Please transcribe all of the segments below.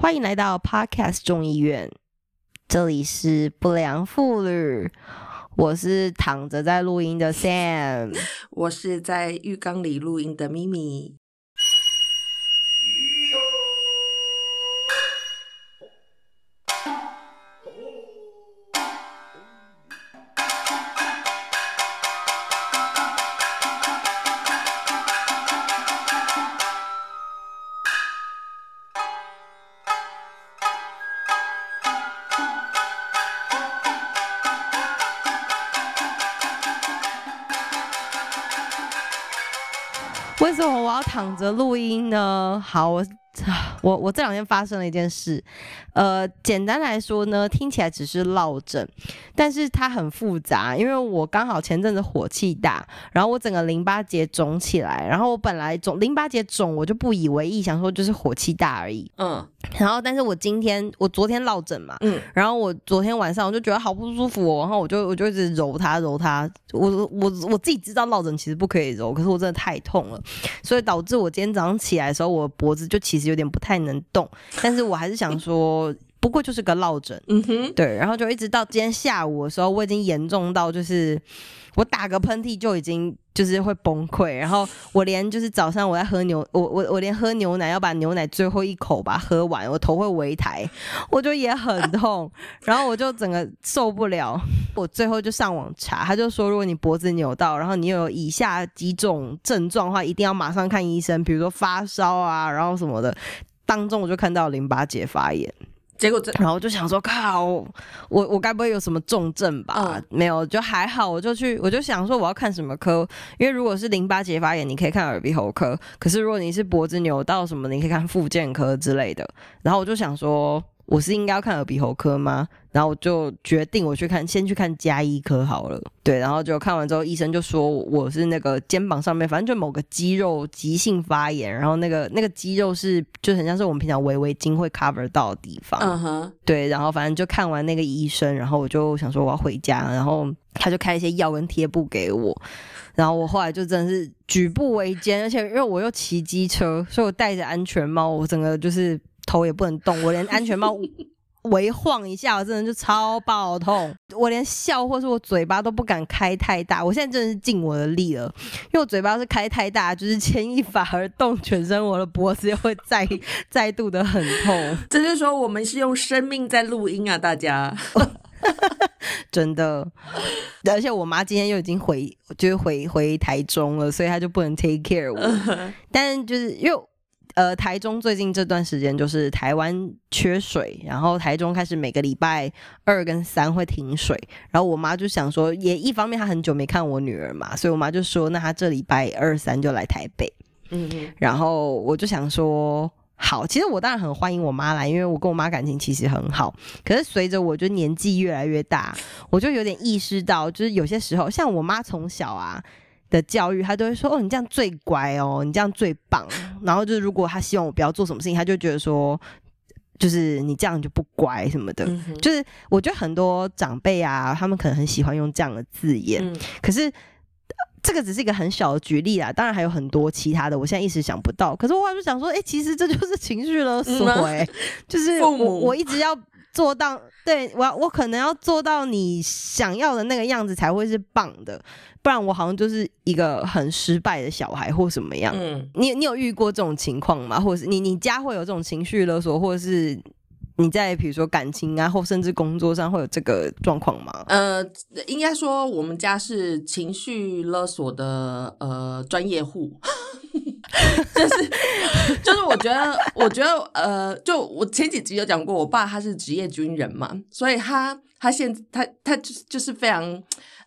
欢迎来到 Podcast 众议院，这里是不良妇女，我是躺着在录音的 Sam，我是在浴缸里录音的咪咪。着录音呢？好，我 我我这两天发生了一件事，呃，简单来说呢，听起来只是落枕，但是它很复杂，因为我刚好前阵子火气大，然后我整个淋巴结肿起来，然后我本来肿淋巴结肿，我就不以为意，想说就是火气大而已，嗯。然后但是我今天我昨天落枕嘛，嗯，然后我昨天晚上我就觉得好不舒服哦，然后我就我就一直揉它揉它，我我我自己知道落枕其实不可以揉，可是我真的太痛了，所以导致我今天早上起来的时候，我脖子就其实有点不太能动，但是我还是想说，不过就是个落枕，嗯哼，对，然后就一直到今天下午的时候，我已经严重到就是我打个喷嚏就已经就是会崩溃，然后我连就是早上我在喝牛，我我我连喝牛奶要把牛奶最后一口把它喝完，我头会围抬，我就也很痛，然后我就整个受不了，我最后就上网查，他就说如果你脖子扭到，然后你有以下几种症状的话，一定要马上看医生，比如说发烧啊，然后什么的。当中我就看到淋巴结发炎，结果这然后我就想说，靠，我我该不会有什么重症吧？嗯没有，就还好。我就去，我就想说我要看什么科，因为如果是淋巴结发炎，你可以看耳鼻喉科；可是如果你是脖子扭到什么，你可以看附健科之类的。然后我就想说，我是应该要看耳鼻喉科吗？然后我就决定我去看，先去看加医科好了。对，然后就看完之后，医生就说我是那个肩膀上面，反正就某个肌肉急性发炎，然后那个那个肌肉是就很像是我们平常围围巾会 cover 到的地方。嗯哼，对，然后反正就看完那个医生，然后我就想说我要回家，然后他就开一些药跟贴布给我，然后我后来就真的是举步维艰，而且因为我又骑机车，所以我戴着安全帽，我整个就是头也不能动，我连安全帽 微晃一下，我真的就超爆痛，我连笑或是我嘴巴都不敢开太大，我现在真的是尽我的力了，因为我嘴巴是开太大，就是牵一发而动全身，我的脖子又会再 再度的很痛。这就是说我们是用生命在录音啊，大家。真的，而且我妈今天又已经回，就是回回台中了，所以她就不能 take care 我。但就是因为呃，台中最近这段时间就是台湾缺水，然后台中开始每个礼拜二跟三会停水，然后我妈就想说，也一方面她很久没看我女儿嘛，所以我妈就说，那她这礼拜二三就来台北。嗯嗯，然后我就想说，好，其实我当然很欢迎我妈来，因为我跟我妈感情其实很好。可是随着我就年纪越来越大，我就有点意识到，就是有些时候，像我妈从小啊。的教育，他都会说：“哦，你这样最乖哦，你这样最棒。”然后就是，如果他希望我不要做什么事情，他就觉得说，就是你这样就不乖什么的。嗯，就是我觉得很多长辈啊，他们可能很喜欢用这样的字眼，嗯可是。呃这个只是一个很小的举例啦，当然还有很多其他的，我现在一时想不到。可是我后来就想说，哎、其实这就是情绪勒索、嗯啊哎、就是我父我一直要做到，对我要我可能要做到你想要的那个样子才会是棒的，不然我好像就是一个很失败的小孩或什么样。嗯，你你有遇过这种情况吗？或者是你你家会有这种情绪勒索，或者是你在比如说感情啊，或甚至工作上会有这个状况吗？呃，应该说我们家是情绪勒索的呃专业户，就是就是我觉得我觉得呃，就我前几集有讲过，我爸他是职业军人嘛，所以他他现他他就是就是非常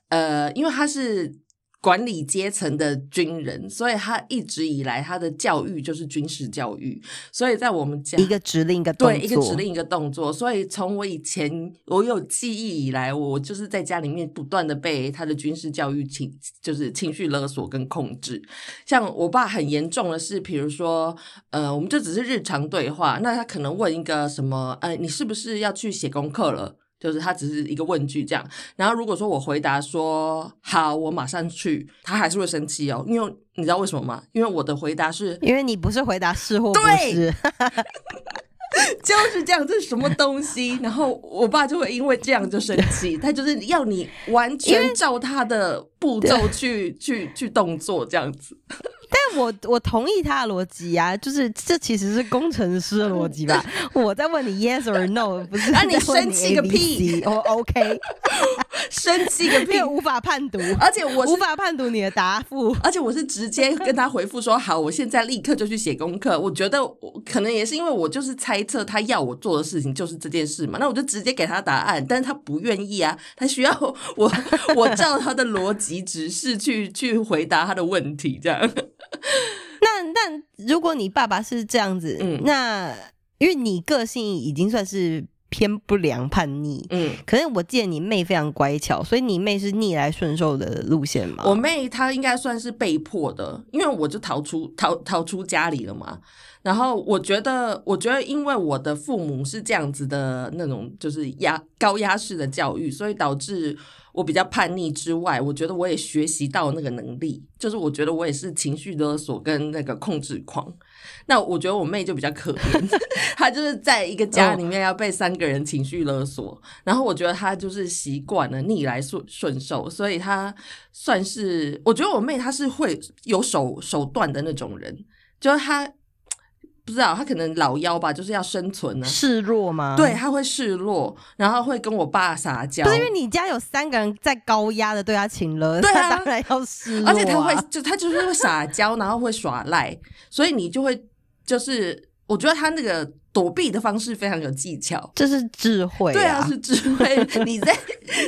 呃，因为他是。管理阶层的军人，所以他一直以来他的教育就是军事教育，所以在我们家一个指令一个动作，对，一个指令一个动作，所以从我以前我有记忆以来，我就是在家里面不断的被他的军事教育情，就是情绪勒索跟控制。像我爸很严重的是，比如说，呃，我们就只是日常对话，那他可能问一个什么，呃，你是不是要去写功课了？就是他只是一个问句这样，然后如果说我回答说好，我马上去，他还是会生气哦，因为你知道为什么吗？因为我的回答是因为你不是回答是或不对是，就是这样，这是什么东西？然后我爸就会因为这样就生气，他就是要你完全照他的步骤去去去动作这样子。但我我同意他的逻辑啊，就是这其实是工程师的逻辑吧？我在问你 yes or no，不是？那你生气个屁！哦，OK，生气个屁，无法判读，而且我无法判读你的答复，而且我是直接跟他回复说好，我现在立刻就去写功课。我觉得我可能也是因为我就是猜测他要我做的事情就是这件事嘛，那我就直接给他答案，但是他不愿意啊，他需要我 我照他的逻辑指示去去回答他的问题，这样。那那如果你爸爸是这样子，嗯，那因为你个性已经算是偏不良叛逆，嗯，可是我记得你妹非常乖巧，所以你妹是逆来顺受的路线嘛？我妹她应该算是被迫的，因为我就逃出逃逃出家里了嘛。然后我觉得，我觉得因为我的父母是这样子的那种，就是压高压式的教育，所以导致。我比较叛逆之外，我觉得我也学习到那个能力，就是我觉得我也是情绪勒索跟那个控制狂。那我觉得我妹就比较可怜，她就是在一个家里面要被三个人情绪勒索，然后我觉得她就是习惯了逆来顺顺受，所以她算是我觉得我妹她是会有手手段的那种人，就是她。不知道他可能老妖吧，就是要生存呢。示弱吗？对，他会示弱，然后会跟我爸撒娇。不是因为你家有三个人在高压的对他请了，对他当然要示弱。而且他会就他就是会撒娇，然后会耍赖，所以你就会就是我觉得他那个。躲避的方式非常有技巧，这是智慧。对啊，是智慧。你在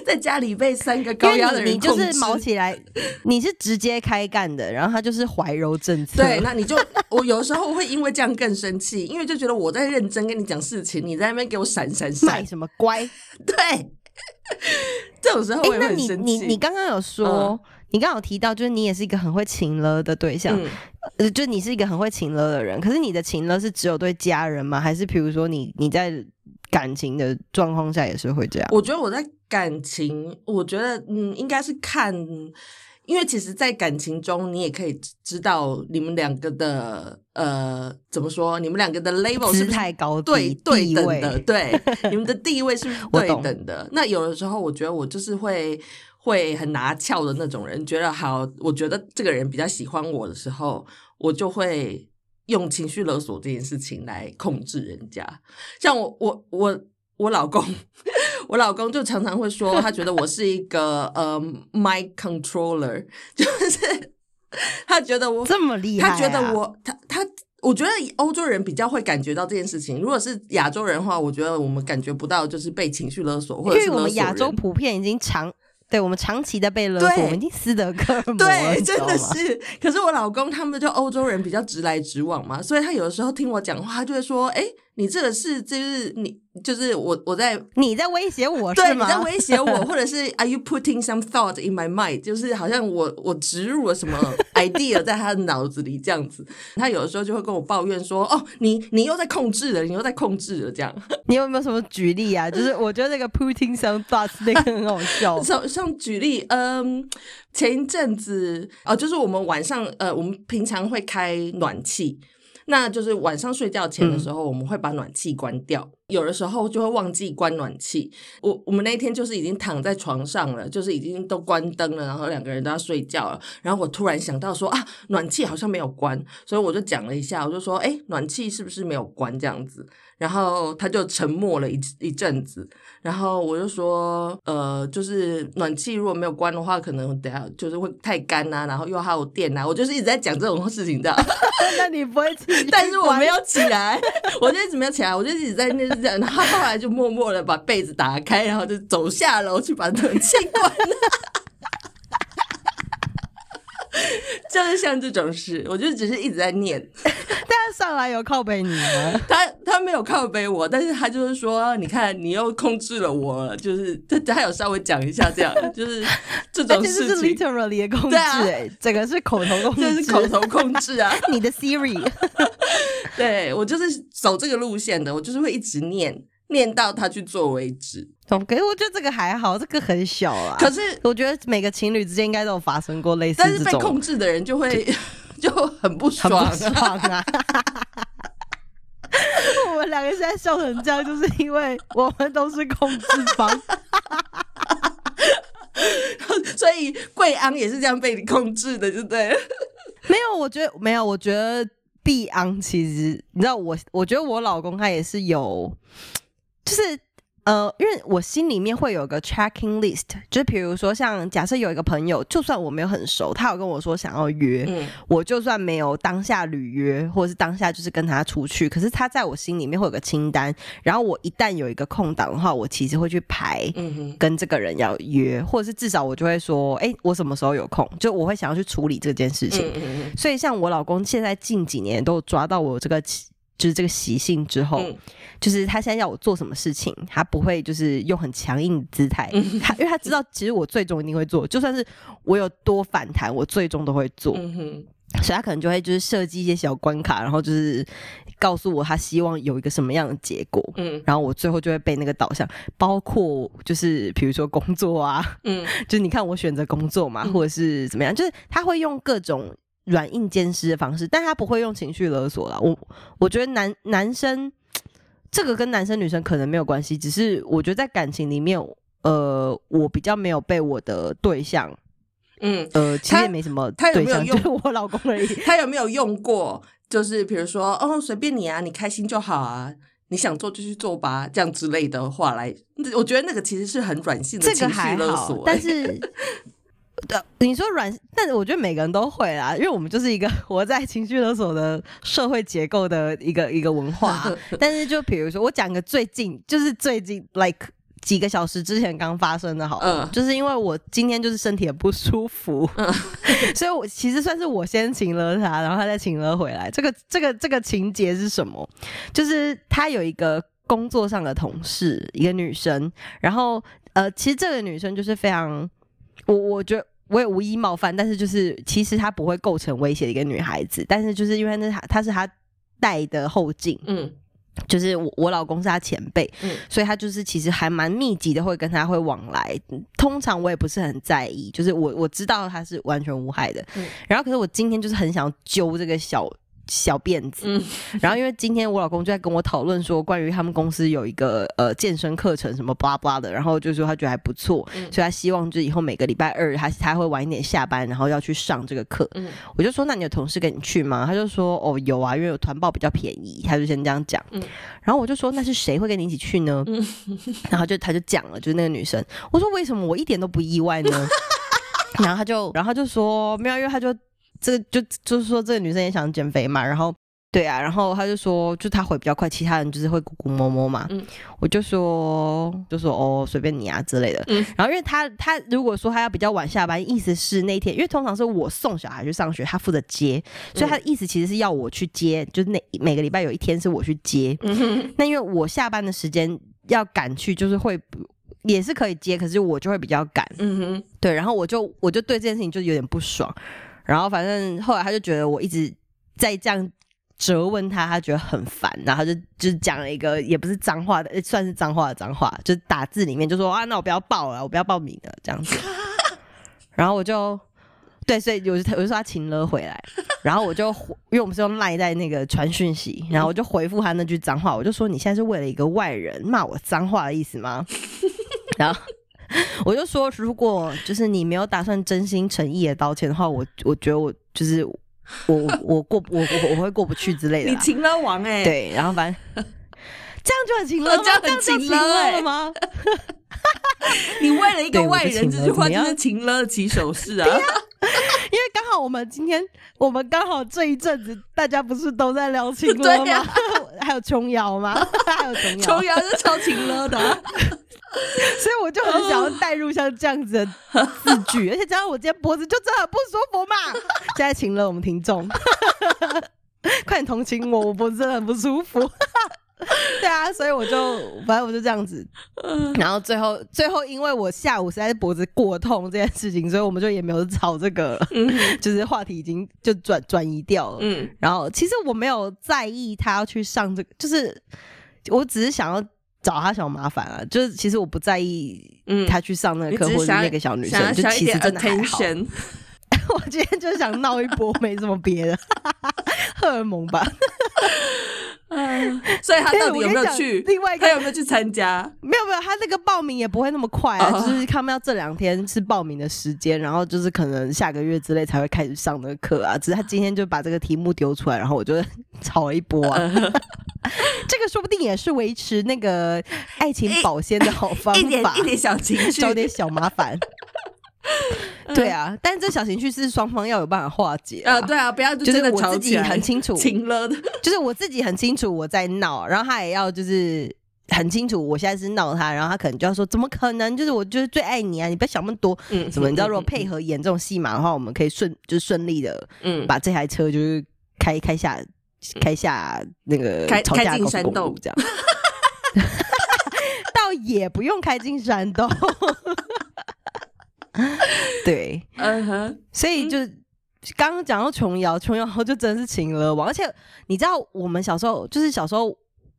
在家里被三个高压的人你就是毛起来，你是直接开干的，然后他就是怀柔政策。对，那你就 我有时候会因为这样更生气，因为就觉得我在认真跟你讲事情，你在那边给我闪闪闪，什么乖？对，这种时候我会很生气。你你刚刚有说。你刚好提到，就是你也是一个很会情了的对象，呃，就你是一个很会情了的人。可是你的情了是只有对家人吗？还是比如说你你在感情的状况下也是会这样？我觉得我在感情，我觉得嗯，应该是看，因为其实，在感情中，你也可以知道你们两个的呃，怎么说？你们两个的 level 是太高，对对等的，对，你们的地位是不是对等的？那有的时候，我觉得我就是会。会很拿翘的那种人，觉得好，我觉得这个人比较喜欢我的时候，我就会用情绪勒索这件事情来控制人家。像我，我，我，我老公，我老公就常常会说，他觉得我是一个呃，my controller，就是 他觉得我这么厉害，他觉得我，他他，我觉得欧洲人比较会感觉到这件事情。如果是亚洲人的话，我觉得我们感觉不到，就是被情绪勒索，或者是我们亚洲普遍已经长。对我们长期的被勒索，我们已经斯德哥尔摩对，真的是。可是我老公他们就欧洲人比较直来直往嘛，所以他有的时候听我讲话，他就会说：“哎，你这个是就是你。”就是我我在 你在威胁我，对，你在威胁我，或者是 Are you putting some thought in my mind？就是好像我我植入了什么 idea 在他的脑子里这样子。他有的时候就会跟我抱怨说：“哦，你你又在控制了，你又在控制了。”这样，你有没有什么举例啊？就是我觉得那个 putting some thoughts 那个很好笑。像像举例，嗯，前一阵子哦，就是我们晚上呃，我们平常会开暖气。那就是晚上睡觉前的时候，我们会把暖气关掉。有的时候就会忘记关暖气。我我们那天就是已经躺在床上了，就是已经都关灯了，然后两个人都要睡觉了。然后我突然想到说啊，暖气好像没有关，所以我就讲了一下，我就说，哎，暖气是不是没有关这样子？然后他就沉默了一一阵子，然后我就说，呃，就是暖气如果没有关的话，可能等下就是会太干呐，然后又还有电呐，我就是一直在讲这种事情的。那你不会起？但是我没有起来，我就一直没有起来，我就一直在那这样，然后后来就默默的把被子打开，然后就走下楼去把暖气关了。就是像这种事，我就只是一直在念。但上来有靠背你吗？他他没有靠背我，但是他就是说，你看你又控制了我，就是他他有稍微讲一下这样，就是这种事情。是 literally 的控制，哎，整个是口头控制，是口头控制啊。你的 Siri，对我就是走这个路线的，我就是会一直念。念到他去做为止，可是我觉得这个还好，这个很小啊。可是我觉得每个情侣之间应该都有发生过类似，但是被控制的人就会就很不爽，爽啊。我们两个现在笑成这样，就是因为我们都是控制方。所以贵安也是这样被你控制的，对不对？没有，我觉得没有，我觉得碧昂其实，你知道我，我觉得我老公他也是有，就是。呃，因为我心里面会有个 checking list，就是比如说像假设有一个朋友，就算我没有很熟，他有跟我说想要约，我就算没有当下履约，或者是当下就是跟他出去，可是他在我心里面会有个清单，然后我一旦有一个空档的话，我其实会去排，跟这个人要约，或者是至少我就会说，哎，我什么时候有空，就我会想要去处理这件事情。所以像我老公现在近几年都抓到我这个。就是这个习性之后，就是他现在要我做什么事情，他不会就是用很强硬的姿态，他因为他知道其实我最终一定会做，就算是我有多反弹，我最终都会做。所以他可能就会就是设计一些小关卡，然后就是告诉我他希望有一个什么样的结果，嗯，然后我最后就会被那个导向，包括就是比如说工作啊，嗯，就是你看我选择工作嘛，或者是怎么样，就是他会用各种。软硬兼施的方式，但他不会用情绪勒索了。我我觉得男男生这个跟男生女生可能没有关系，只是我觉得在感情里面，呃，我比较没有被我的对象，嗯呃，其实也没什么，他有没有用我老公而已。他有没有用过？就是比如说，哦，随便你啊，你开心就好啊，你想做就去做吧，这样之类的话来，我觉得那个其实是很软性的情绪勒索，但是。对，你说软，但是我觉得每个人都会啦，因为我们就是一个 活在情绪勒索的社会结构的一个一个文化。但是就比如说，我讲个最近，就是最近，like 几个小时之前刚发生的，好，嗯，就是因为我今天就是身体不舒服，嗯，所以我其实算是我先请了他，然后他再请了回来。这个这个这个情节是什么？就是他有一个工作上的同事，一个女生，然后呃，其实这个女生就是非常。我我觉得我也无意冒犯，但是就是其实她不会构成威胁的一个女孩子，但是就是因为那她她是她带的后劲，嗯，就是我我老公是他前辈，嗯，所以他就是其实还蛮密集的会跟他会往来，通常我也不是很在意，就是我我知道他是完全无害的，嗯，然后可是我今天就是很想揪这个小。小辫子，嗯，然后因为今天我老公就在跟我讨论说，关于他们公司有一个呃健身课程什么巴拉巴拉的，然后就说他觉得还不错，所以他希望就以后每个礼拜二他他会晚一点下班，然后要去上这个课。嗯，我就说那你有同事跟你去吗？他就说哦有啊，因为有团报比较便宜，他就先这样讲。嗯，然后我就说那是谁会跟你一起去呢？嗯，然后就他就讲了，就是那个女生。我说为什么我一点都不意外呢？然后他就然后他就说没有，因为他就。这个就就是说，这个女生也想减肥嘛，然后对啊，然后他就说，就他回比较快，其他人就是会鼓鼓摸摸嘛。嗯，我就说，就说哦，随便你啊之类的。嗯，然后因为他他如果说他要比较晚下班，意思是那一天，因为通常是我送小孩去上学，他负责接，所以他的意思其实是要我去接，就是那每个礼拜有一天是我去接。嗯那因为我下班的时间要赶去，就是会也是可以接，可是我就会比较赶。嗯哼，对，然后我就我就对这件事情就有点不爽。然后反正后来他就觉得我一直在这样责问他，他觉得很烦，然后就就讲了一个也不是脏话的，算是脏话的脏话，就打字里面就说啊，那我不要报了，我不要报名了这样子。然后我就对，所以我就我就说他请了回来，然后我就因为我们是用赖在那个传讯息，然后我就回复他那句脏话，我就说你现在是为了一个外人骂我脏话的意思吗？然后。我就说，如果就是你没有打算真心诚意的道歉的话，我我觉得我就是我我过我我我会过不去之类的。你情了王哎，对，然后反正 这样就很情了，这样很情了吗？你为了一个外人这句话，就是情了起手势啊！因为刚好我们今天，我们刚好这一阵子，大家不是都在聊情了吗？还有琼瑶吗？还有琼瑶，琼瑶是超情了的。所以我就很想要带入像这样子的字句，而且加上我今天脖子就真的很不舒服嘛。现在请了我们听众，快点同情我，我脖子真的很不舒服。对啊，所以我就反正我就这样子，然后最后最后因为我下午实在是脖子过痛这件事情，所以我们就也没有吵这个，就是话题已经就转转移掉了。嗯，然后其实我没有在意他要去上这个，就是我只是想要。找他小麻烦啊，就是其实我不在意他去上那个课或者那个小女生，就其实真的还好。我今天就想闹一波，没什么别的，荷尔蒙吧。嗯，所以他到底有没有去？另外一个他有没有去参加？没有没有，他那个报名也不会那么快啊，哦就是他们要这两天是报名的时间，然后就是可能下个月之类才会开始上那个课啊。只是他今天就把这个题目丢出来，然后我就 吵了一波啊。这个说不定也是维持那个爱情保鲜的好方一点法，一点小情绪，找点小麻烦。对啊，但是这小情绪是双方要有办法化解啊。呃，对啊，不要就就是我自己很清楚，情了的，就是我自己很清楚我在闹，然后他也要就是很清楚我现在是闹他，然后他可能就要说怎么可能？就是我就是最爱你啊，你不要想那么多。嗯什么？你知道，如果配合演这种戏码的话，我们可以顺就是顺利的嗯把这台车就是开开下开下那个开进山洞路这样。倒也不用开进山洞，对，嗯哼，所以就刚刚讲到琼瑶，琼瑶就真的是情了王，而且你知道我们小时候就是小时候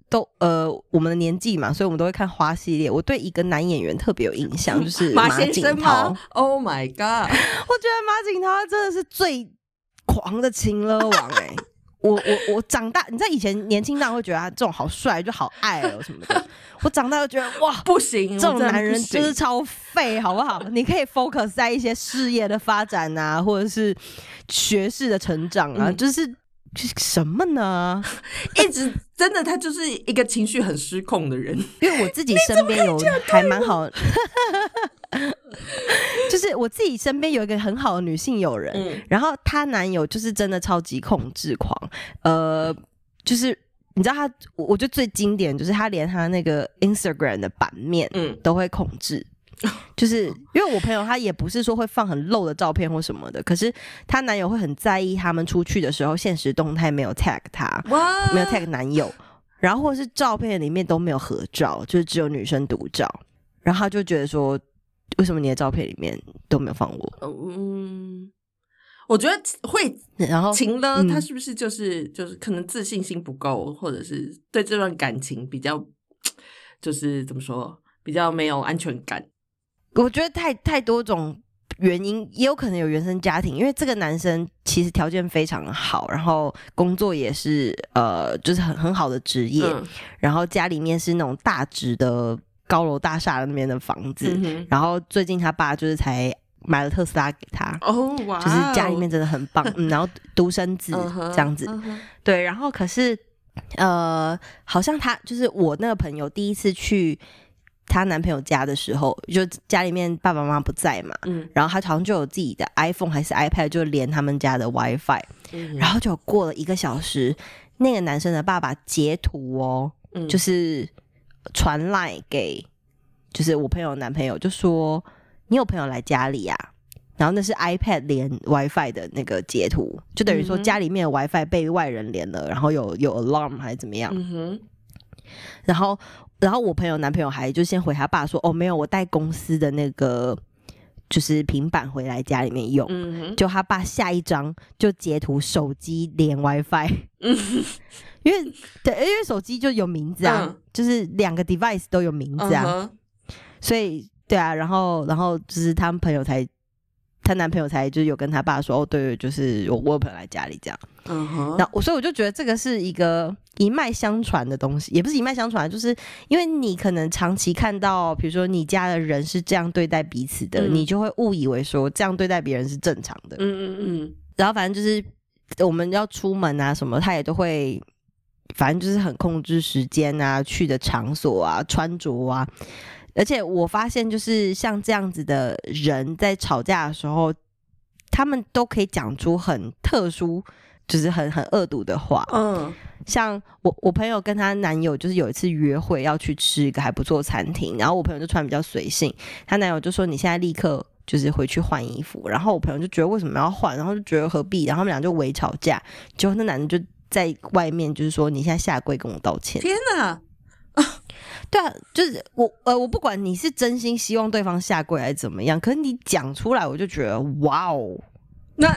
都呃我们的年纪嘛，所以我们都会看花系列。我对一个男演员特别有印象，就是马先景生涛吗。？Oh my god！我觉得马景涛真的是最狂的情勒王哎、我我我长大，你知道以前年轻大会觉得他这种好帅，就好爱哦什么的。我长大就觉得哇，不行，这种男人就是超废，好不好？你可以 focus 在一些事业的发展啊，或者是学识的成长啊，嗯就是什么呢？一直真的，他就是一个情绪很失控的人。因为我自己身边有还蛮好，就是我自己身边有一个很好的女性友人，嗯然后她男友就是真的超级控制狂，呃，就是你知道他，我我觉得最经典就是他连他那个 Instagram 的版面嗯都会控制。就是因为我朋友她也不是说会放很露的照片或什么的，可是她男友会很在意他们出去的时候现实动态没有 tag 他，哇没有 tag 男友，然后或者是照片里面都没有合照，就是只有女生独照，然后他就觉得说，为什么你的照片里面都没有放我？嗯，我觉得会然后情了，嗯他是不是就是就是可能自信心不够，或者是对这段感情比较，就是怎么说，比较没有安全感。我觉得太太多种原因，也有可能有原生家庭，因为这个男生其实条件非常好，然后工作也是呃，就是很很好的职业，嗯然后家里面是那种大直的高楼大厦的那边的房子，嗯，然后最近他爸就是才买了特斯拉给他。哦哇哦，就是家里面真的很棒，嗯，然后独生子这样子，对，然后可是呃，好像他就是我那个朋友第一次去她男朋友家的时候，就家里面爸爸妈妈不在嘛，嗯然后她好像就有自己的 iPhone 还是 iPad，就连他们家的 WiFi，嗯然后就过了一个小时，那个男生的爸爸截图哦，嗯就是传来给就是我朋友男朋友，就说你有朋友来家里呀、然后那是 iPad 连 WiFi 的那个截图，就等于说家里面的 WiFi 被外人连了，然后有有 alarm 还是怎么样，嗯哼，然后然后我朋友男朋友还就先回他爸说，哦没有，我带公司的那个就是平板回来家里面用。嗯，就他爸下一张就截图手机连 WiFi，嗯 因为对，因为手机就有名字啊，嗯。就是两个 device 都有名字啊，嗯所以对啊，然后然后就是他们朋友才，她男朋友才就是有跟她爸说，哦，对对，就是我我有朋友来家里这样，嗯哼，然后我所以我就觉得这个是一个一脉相传的东西，也不是一脉相传，就是因为你可能长期看到，比如说你家的人是这样对待彼此的，嗯。你就会误以为说这样对待别人是正常的，嗯嗯嗯。然后反正就是我们要出门啊什么，他也都会，反正就是很控制时间啊，去的场所啊，穿着啊。而且我发现，就是像这样子的人在吵架的时候，他们都可以讲出很特殊，就是很很恶毒的话。嗯像我我朋友跟她男友就是有一次约会要去吃一个还不错餐厅，然后我朋友就穿比较随性，她男友就说你现在立刻就是回去换衣服，然后我朋友就觉得为什么要换，然后就觉得何必，然后他们俩就围吵架，结果那男的就在外面就是说你现在下跪跟我道歉，天哪，对啊，就是我呃我不管你是真心希望对方下跪还是怎么样，可是你讲出来我就觉得哇哦。那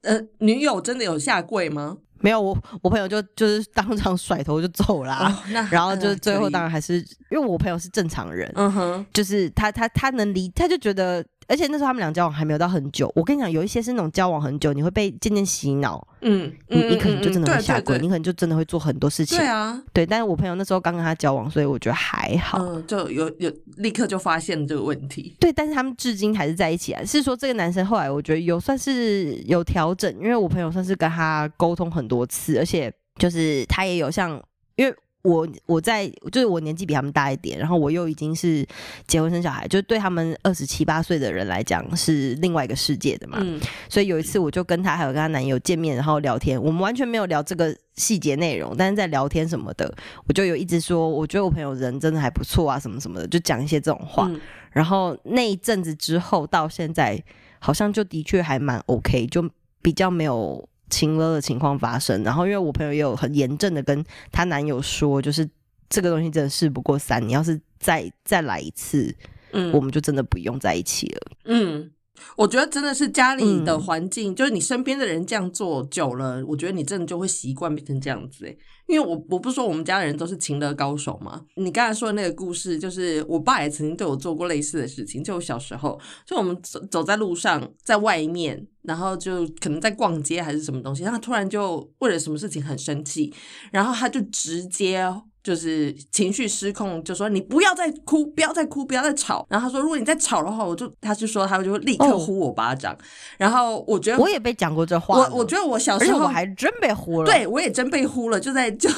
呃，女友真的有下跪吗？没有我，我朋友就就是当场甩头就走啦，哦，那 然后就是最后当然，然还是因为我朋友是正常人，嗯哼，就是他他他能理，他就觉得而且那时候他们俩交往还没有到很久。我跟你讲，有一些是那种交往很久，你会被渐渐洗脑，嗯，你嗯你可能就真的会下跪，你可能就真的会做很多事情。对啊，对，但是我朋友那时候刚跟他交往，所以我觉得还好。嗯，就有有立刻就发现这个问题。对，但是他们至今还是在一起啊。是说这个男生后来我觉得有算是有调整，因为我朋友算是跟他沟通很多次，而且就是他也有像，因为我我在就是我年纪比他们大一点，然后我又已经是结婚生小孩，就是对他们二十七八岁的人来讲是另外一个世界的嘛。嗯所以有一次我就跟她还有跟她男友见面，然后聊天，我们完全没有聊这个细节内容，但是在聊天什么的，我就有一直说，我觉得我朋友人真的还不错啊，什么什么的，就讲一些这种话。嗯然后那一阵子之后到现在，好像就的确还蛮 OK，就比较没有情了的情况发生。然后因为我朋友也有很严正的跟她男友说，就是这个东西真的事不过三，你要是再再来一次，嗯我们就真的不用在一起了。嗯，我觉得真的是家里的嗯环境，就是你身边的人这样做久了，我觉得你真的就会习惯变成这样子诶。因为我我不是说我们家的人都是情勒高手嘛，你刚才说的那个故事，就是我爸也曾经对我做过类似的事情。就我小时候，就我们走走在路上，在外面，然后就可能在逛街还是什么东西，他突然就为了什么事情很生气，然后他就直接就是情绪失控，就说你不要再哭，不要再哭，不要再吵。然后他说，如果你再吵的话，我就他就说他就会立刻哦呼我巴掌。然后我觉得我也被讲过这话，我我觉得我小时候我还真被呼了，，对我也真被呼了，就在就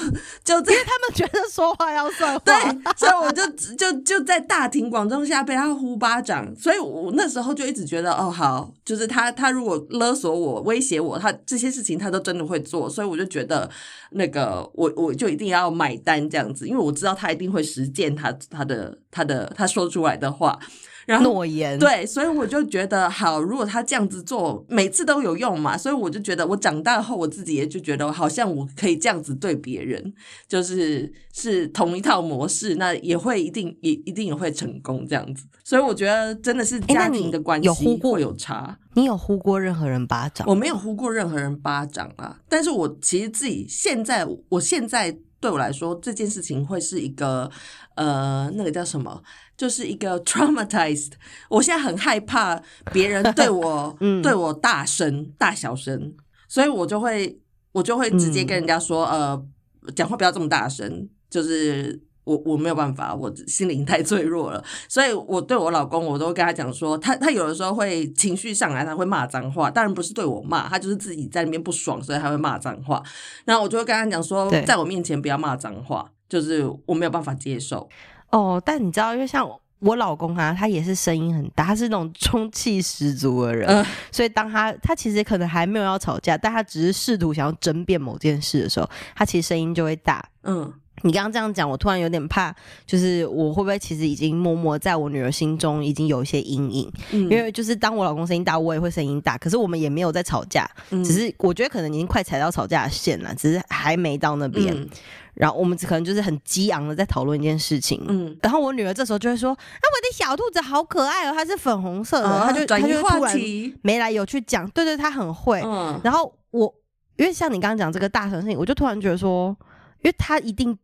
就在他们觉得说话要算话，对，所以我就就就在大庭广众下被他呼巴掌，所以我那时候就一直觉得，哦，好，就是他他如果勒索我、威胁我，他这些事情他都真的会做，所以我就觉得那个我我就一定要买单这样子，因为我知道他一定会实践他他的他的他说出来的话，然后诺言，对，所以我就觉得好，如果他这样子做，每次都有用嘛，所以我就觉得我长大后，我自己也就觉得好像我可以这样子对别人，就是是同一套模式，那也会一定也一定也会成功这样子。所以我觉得真的是家庭的关系有呼过会有差。你有呼过任何人巴掌？我没有呼过任何人巴掌啊，但是我其实自己现在，我现在对我来说这件事情会是一个呃，那个叫什么，就是一个 traumatized。我现在很害怕别人对 我、嗯对我大声、大小声，所以我就会我就会直接跟人家说，呃，讲话不要这么大声，就是。我我没有办法，我心灵太脆弱了，所以我对我老公，我都跟他讲说，他他有的时候会情绪上来，他会骂脏话，当然不是对我骂，他就是自己在那边不爽，所以他会骂脏话。然后我就会跟他讲说，在我面前不要骂脏话，就是我没有办法接受。哦，但你知道，因为像我老公啊，他也是声音很大，他是那种中气十足的人，嗯所以当他他其实可能还没有要吵架，但他只是试图想要争辩某件事的时候，他其实声音就会大。嗯你刚刚这样讲，我突然有点怕，就是我会不会其实已经默默在我女儿心中已经有一些阴影？嗯，因为就是当我老公声音大，我也会声音大，可是我们也没有在吵架，嗯只是我觉得可能已经快踩到吵架的线了，只是还没到那边。嗯然后我们可能就是很激昂的在讨论一件事情，嗯，然后我女儿这时候就会说：“啊，我的小兔子好可爱哦，它是粉红色的。啊她就她转移话就突然题，没来由去讲，对对，她很会。嗯然后我因为像你刚刚讲这个大声事情，我就突然觉得说，因为她一定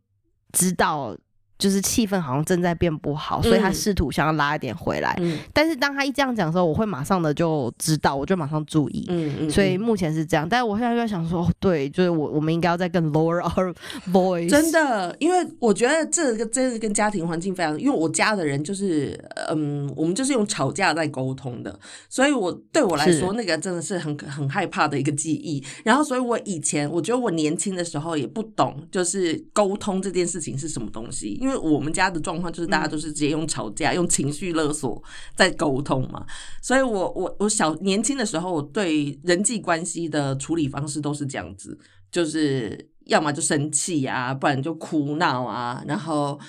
知道，就是气氛好像正在变不好，所以她嗯试图想要拉一点回来。嗯但是当他一这样讲的时候，我会马上的就知道，我就马上注意。嗯嗯，所以目前是这样，但是我现在就在想说，哦，对，就是我我们应该要再更 lower our voice，真的，因为我觉得这个真的跟家庭环境非常，因为我家的人就是，嗯，我们就是用吵架在沟通的，所以我对我来说，那个真的是很很害怕的一个记忆。然后，所以我以前我觉得我年轻的时候也不懂，就是沟通这件事情是什么东西，因为我们家的状况就是大家都是直接用吵架、用情绪勒索在沟通嘛，所以我我我小年轻的时候，我对人际关系的处理方式都是这样子，就是要么就生气啊，不然就哭闹啊，然后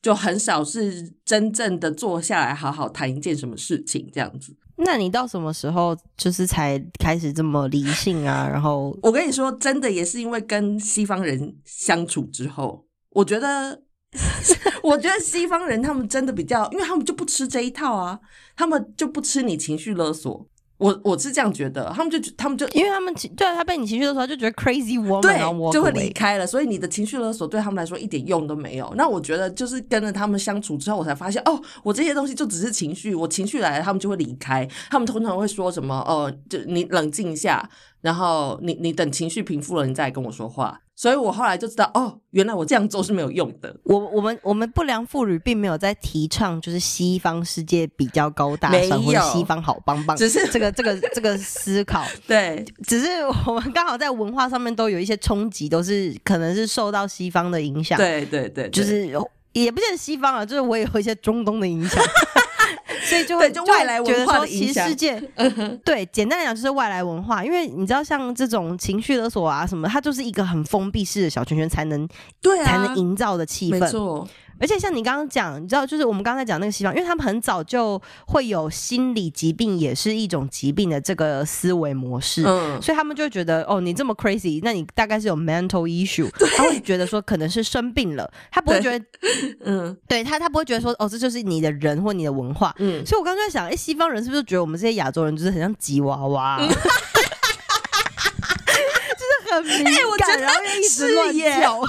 就很少是真正的坐下来好好谈一件什么事情这样子。那你到什么时候就是才开始这么理性啊？然后我跟你说，真的也是因为跟西方人相处之后，我觉得。我觉得西方人他们真的比较，因为他们就不吃这一套啊，他们就不吃你情绪勒索，我我是这样觉得，他们就他们就因为他们对啊他被你情绪勒索，他就觉得 crazy woman，就会离开了，所以你的情绪勒索对他们来说一点用都没有。那我觉得就是跟着他们相处之后，我才发现哦，我这些东西就只是情绪，我情绪来了，他们就会离开。他们通常会说什么？哦，就你冷静一下，然后你你等情绪平复了，你再跟我说话。所以我后来就知道，哦，原来我这样做是没有用的。我我们我们不良妇女并没有在提倡就是西方世界比较高大没上，或西方好棒棒，只是这个这个这个思考，对只是我们刚好在文化上面都有一些冲击，都是可能是受到西方的影响，，对对对，对就是也不见得西方啊，就是我也有一些中东的影响。所以就会就外来文化的影响。世界 对简单来讲就是外来文化，因为你知道像这种情绪勒索啊什么，它就是一个很封闭式的小圈圈才能对啊，才能营造的气氛。没错，而且像你刚刚讲，你知道，就是我们刚才讲那个西方，因为他们很早就会有心理疾病也是一种疾病的这个思维模式。嗯，所以他们就会觉得，哦，你这么 crazy，那你大概是有 mental issue，他会觉得说可能是生病了，他不会觉得，嗯对他他不会觉得说，哦，这就是你的人或你的文化。嗯，所以我刚刚在想，哎、西方人是不是觉得我们这些亚洲人就是很像吉娃娃、啊？就是很敏感，哎我觉得然后又一直是乱耶叫。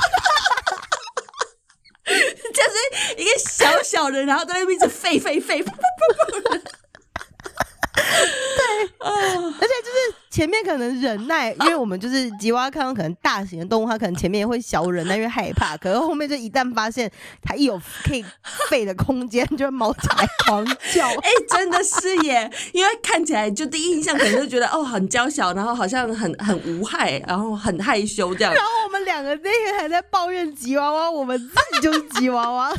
一个小小人，然后在那边一直吠吠吠，而且就是前面可能忍耐，因为我们就是吉娃娃看到可能大型的动物，它可能前面也会小忍耐，因为害怕。可是后面就一旦发现它一有可以吠的空间，就会毛起来狂叫。哎、真的是耶！因为看起来就第一印象可能就觉得哦很娇小，然后好像很很无害，然后很害羞这样 然。后我们两个那天还在抱怨吉娃娃，我们自己就是吉娃娃。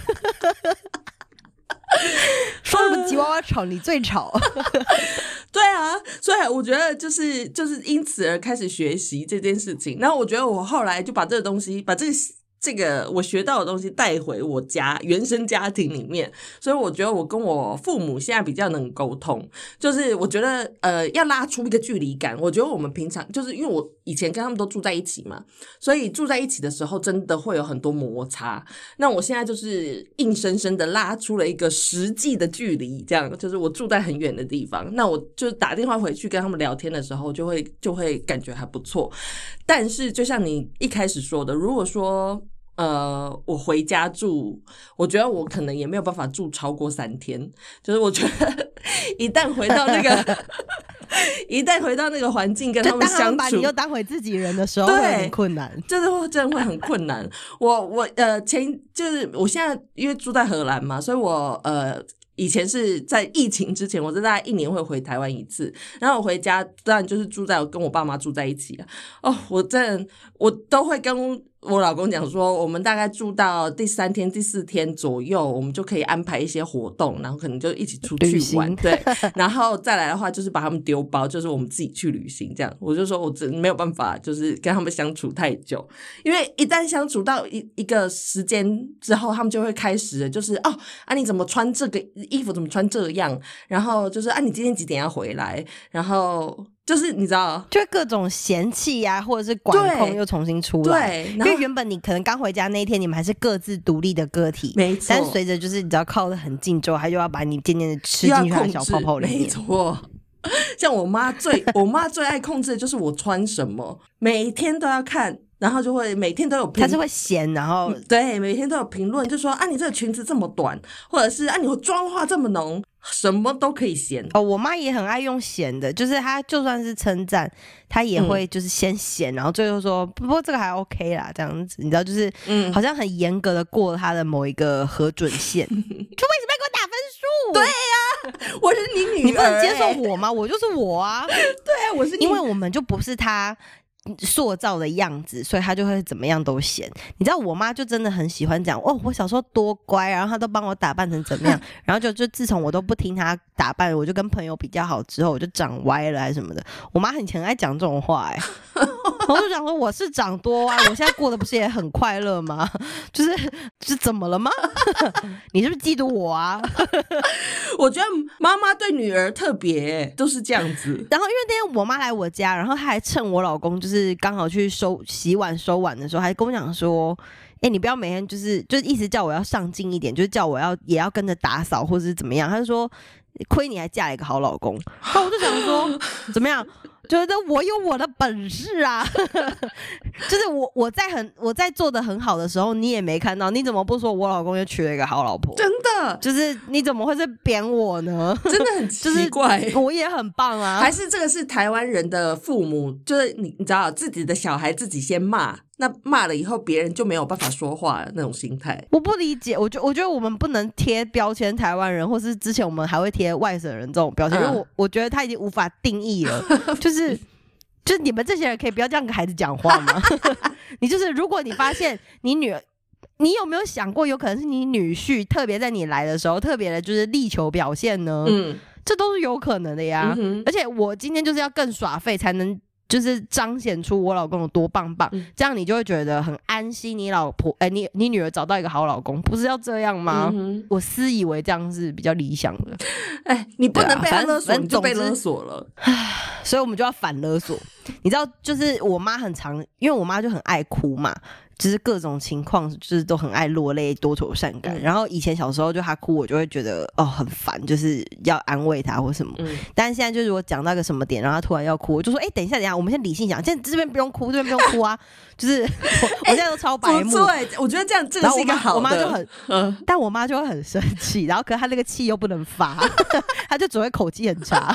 说什么吉娃娃吵，你最吵。对啊，所以我觉得就是就是因此而开始学习这件事情。然后我觉得我后来就把这个东西，把这个这个我学到的东西带回我家原生家庭里面，所以我觉得我跟我父母现在比较能沟通。就是我觉得呃要拉出一个距离感，我觉得我们平常就是因为我以前跟他们都住在一起嘛，所以住在一起的时候真的会有很多摩擦。那我现在就是硬生生的拉出了一个实际的距离，这样就是我住在很远的地方，那我就打电话回去跟他们聊天的时候，就会就会感觉还不错。但是就像你一开始说的，如果说呃我回家住，我觉得我可能也没有办法住超过三天，就是我觉得 一旦回到那个 一旦回到那个环境跟他们相处把你又。当回自己人的时候，对会很困难。真的会真的会很困难。我我呃前就是我现在因为住在荷兰嘛，所以我呃。以前是在疫情之前，我是大概一年会回台湾一次，然后我回家当然就是住在跟我爸妈住在一起啊。哦，我真的我都会跟我老公讲说，我们大概住到第三天、第四天左右，我们就可以安排一些活动，然后可能就一起出去玩，对。然后再来的话，就是把他们丢包，就是我们自己去旅行这样。我就说我真没有办法，就是跟他们相处太久，因为一旦相处到一一个时间之后，他们就会开始就是哦啊你怎么穿这个衣服怎么穿这样，然后就是啊你今天几点要回来，然后就是你知道就会各种嫌弃呀、或者是管控又重新出来。对，因为原本你可能刚回家那一天，你们还是各自独立的个体，没错，但是随着就是你知道靠得很近之后，他就要把你渐渐的吃进去他的小泡泡里 没。错。像我妈最，我妈最爱控制的就是我穿什么，每天都要看，然后就会每天都有评他是会嫌，然后对，每天都有评论，就说啊，你这个裙子这么短，或者是啊，你妆化这么浓，什么都可以嫌。哦，我妈也很爱用嫌的，就是她就算是称赞，她也会就是先嫌，然后最后说不过这个还 OK 啦，这样子，你知道，就是嗯，好像很严格的过她的某一个核准线，就为什么要给我打分数？对呀，我是你女儿、你不能接受欸我吗？我就是我啊，对啊，我是你因为我们就不是她塑造的样子，所以他就会怎么样都嫌。你知道，我妈就真的很喜欢讲哦，我小时候多乖，然后她都帮我打扮成怎么样，然后就就自从我都不听她打扮，我就跟朋友比较好之后，我就长歪了还是什么的。我妈很很爱讲这种话、哎，我就想说我是长多啊，我现在过得不是也很快乐吗？就是是怎么了吗？你是不是嫉妒我啊？我觉得妈妈对女儿特别欸都是这样子。然后因为那天我妈来我家，然后她还趁我老公就是刚好去收洗碗收碗的时候，还跟我讲说：“哎、你不要每天就是就是一直叫我要上进一点，就是叫我要也要跟着打扫或者是怎么样。”她就说。亏你还嫁了一个好老公。然后我就想说，怎么样？觉得我有我的本事啊，就是我我在很我在做的很好的时候，你也没看到，你怎么不说我老公又娶了一个好老婆？真的，就是你怎么会是贬我呢？真的很奇 怪。我也很棒啊，还是这个是台湾人的父母，就是你你知道自己的小孩自己先骂。那骂了以后，别人就没有办法说话那种心态，我不理解。我觉我觉得我们不能贴标签台湾人，或是之前我们还会贴外省人这种标签，因为我我觉得他已经无法定义了。就是就是你们这些人可以不要这样跟孩子讲话吗？你就是如果你发现你女儿，你有没有想过，有可能是你女婿特别在你来的时候特别的就是力求表现呢？嗯，这都是有可能的呀。而且我今天就是要更耍废才能。就是彰显出我老公有多棒棒，这样你就会觉得很安心。你老婆，哎，你你女儿找到一个好老公，不是要这样吗？我私以为这样是比较理想的。哎，你不能被勒索，你就被勒索了。所以我们就要反勒索。你知道，就是我妈很常，因为我妈就很爱哭嘛。就是各种情况，就是都很爱落泪，多愁善感。然后以前小时候，就他哭，我就会觉得哦很烦，就是要安慰他或什么。但是现在，就是我讲到一个什么点，然后他突然要哭，我就说：“哎，等一下，等一下，我们先理性讲，现在这边不用哭，这边不用哭啊。”就是我现在都超白目。对，我觉得这样这是一个好的。我妈就很，但我妈就会很生气，然后可是她那个气又不能发，她就只会口气很差。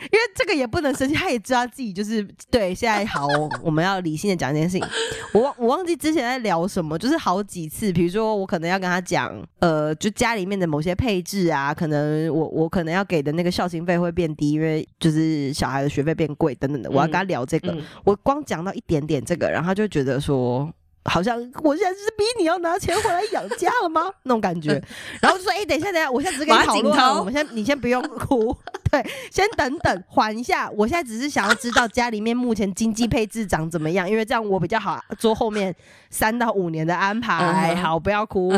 因为这个也不能生气，他也知道自己就是对。现在好，我们要理性的讲这件事情。我忘我忘记之前在聊什么，就是好几次，比如说我可能要跟他讲，呃，就家里面的某些配置啊，可能我我可能要给的那个孝心费会变低，因为就是小孩的学费变贵等等的。我要跟他聊这个，我光讲到一点点这个，然后他就觉得说。好像我现在是逼你要拿钱回来养家了吗？那种感觉，然后就说：“哎，等一下，等一下，我现在只是跟你讨论，我们先，你先不用哭，对，先等等，缓一下。我现在只是想要知道家里面目前经济配置长怎么样，因为这样我比较好做后面三到五年的安排。好，不要哭。”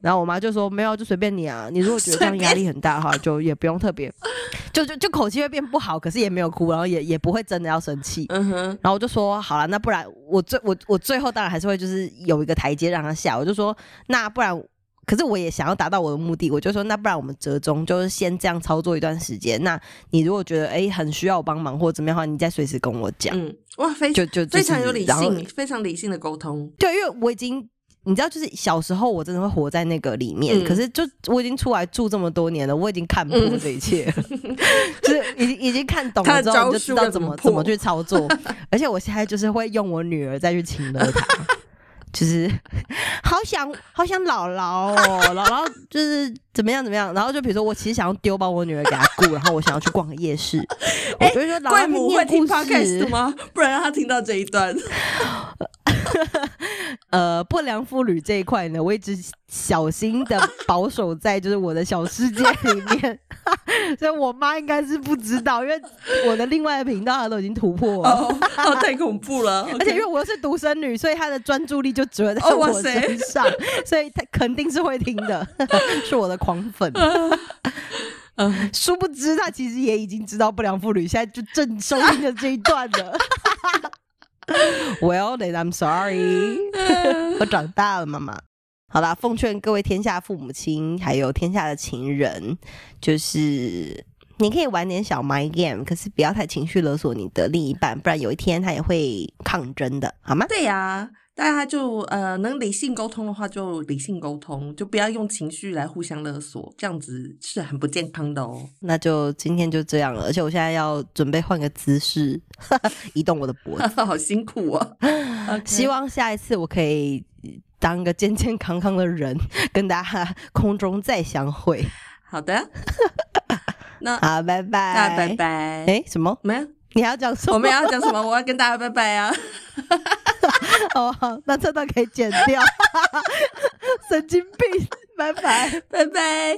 然后我妈就说：“没有，就随便你啊。你如果觉得这样压力很大的话，就也不用特别，就就就口气会变不好，可是也没有哭，然后也也不会真的要生气。嗯哼。然后我就说：好了，那不然我最我我最后当然还是会就是有一个台阶让他下。我就说：那不然，可是我也想要达到我的目的。我就说：那不然我们折中，就是先这样操作一段时间。那你如果觉得哎很需要我帮忙或者怎么样的话，你再随时跟我讲。嗯，哇，非就就非常有理性，非常理性的沟通。对，因为我已经。”你知道，就是小时候我真的会活在那个里面，可是就我已经出来住这么多年了，我已经看破这一切，就是已经已经看懂了之后，就知道怎么怎么去操作。而且我现在就是会用我女儿再去请了她，就是好想好想姥姥哦，姥姥就是怎么样怎么样。然后就比如说，我其实想要丢包我女儿给她雇，然后我想要去逛夜市。我觉得说，贵母会听 podcast 吗？不然让她听到这一段。呃，不良妇女这一块呢，我一直小心的保守在就是我的小世界里面，所以我妈应该是不知道，因为我的另外的频道她都已经突破了，哦，太恐怖了，而且因为我是独生女，所以她的专注力就只会在我身上，所以她肯定是会听的，是我的狂粉。嗯，殊不知她其实也已经知道不良妇女现在就正收听的这一段了。Well, then I'm sorry。我长大了，妈妈。好啦，奉劝各位天下父母亲，还有天下的情人，就是你可以玩点小 my game，可是不要太情绪勒索你的另一半，不然有一天他也会抗争的，好吗？对呀。大家就呃能理性沟通的话，就理性沟通，就不要用情绪来互相勒索，这样子是很不健康的哦。那就今天就这样了，而且我现在要准备换个姿势，移动我的脖子，好辛苦 啊！希望下一次我可以当个健健康康的人，跟大家空中再相会。好的，那好，拜拜，拜拜。哎，什么？没有？你要讲什么？我们要讲什么？我要跟大家拜拜啊！哦，好，那这段可以剪掉。神经病，拜拜，拜拜。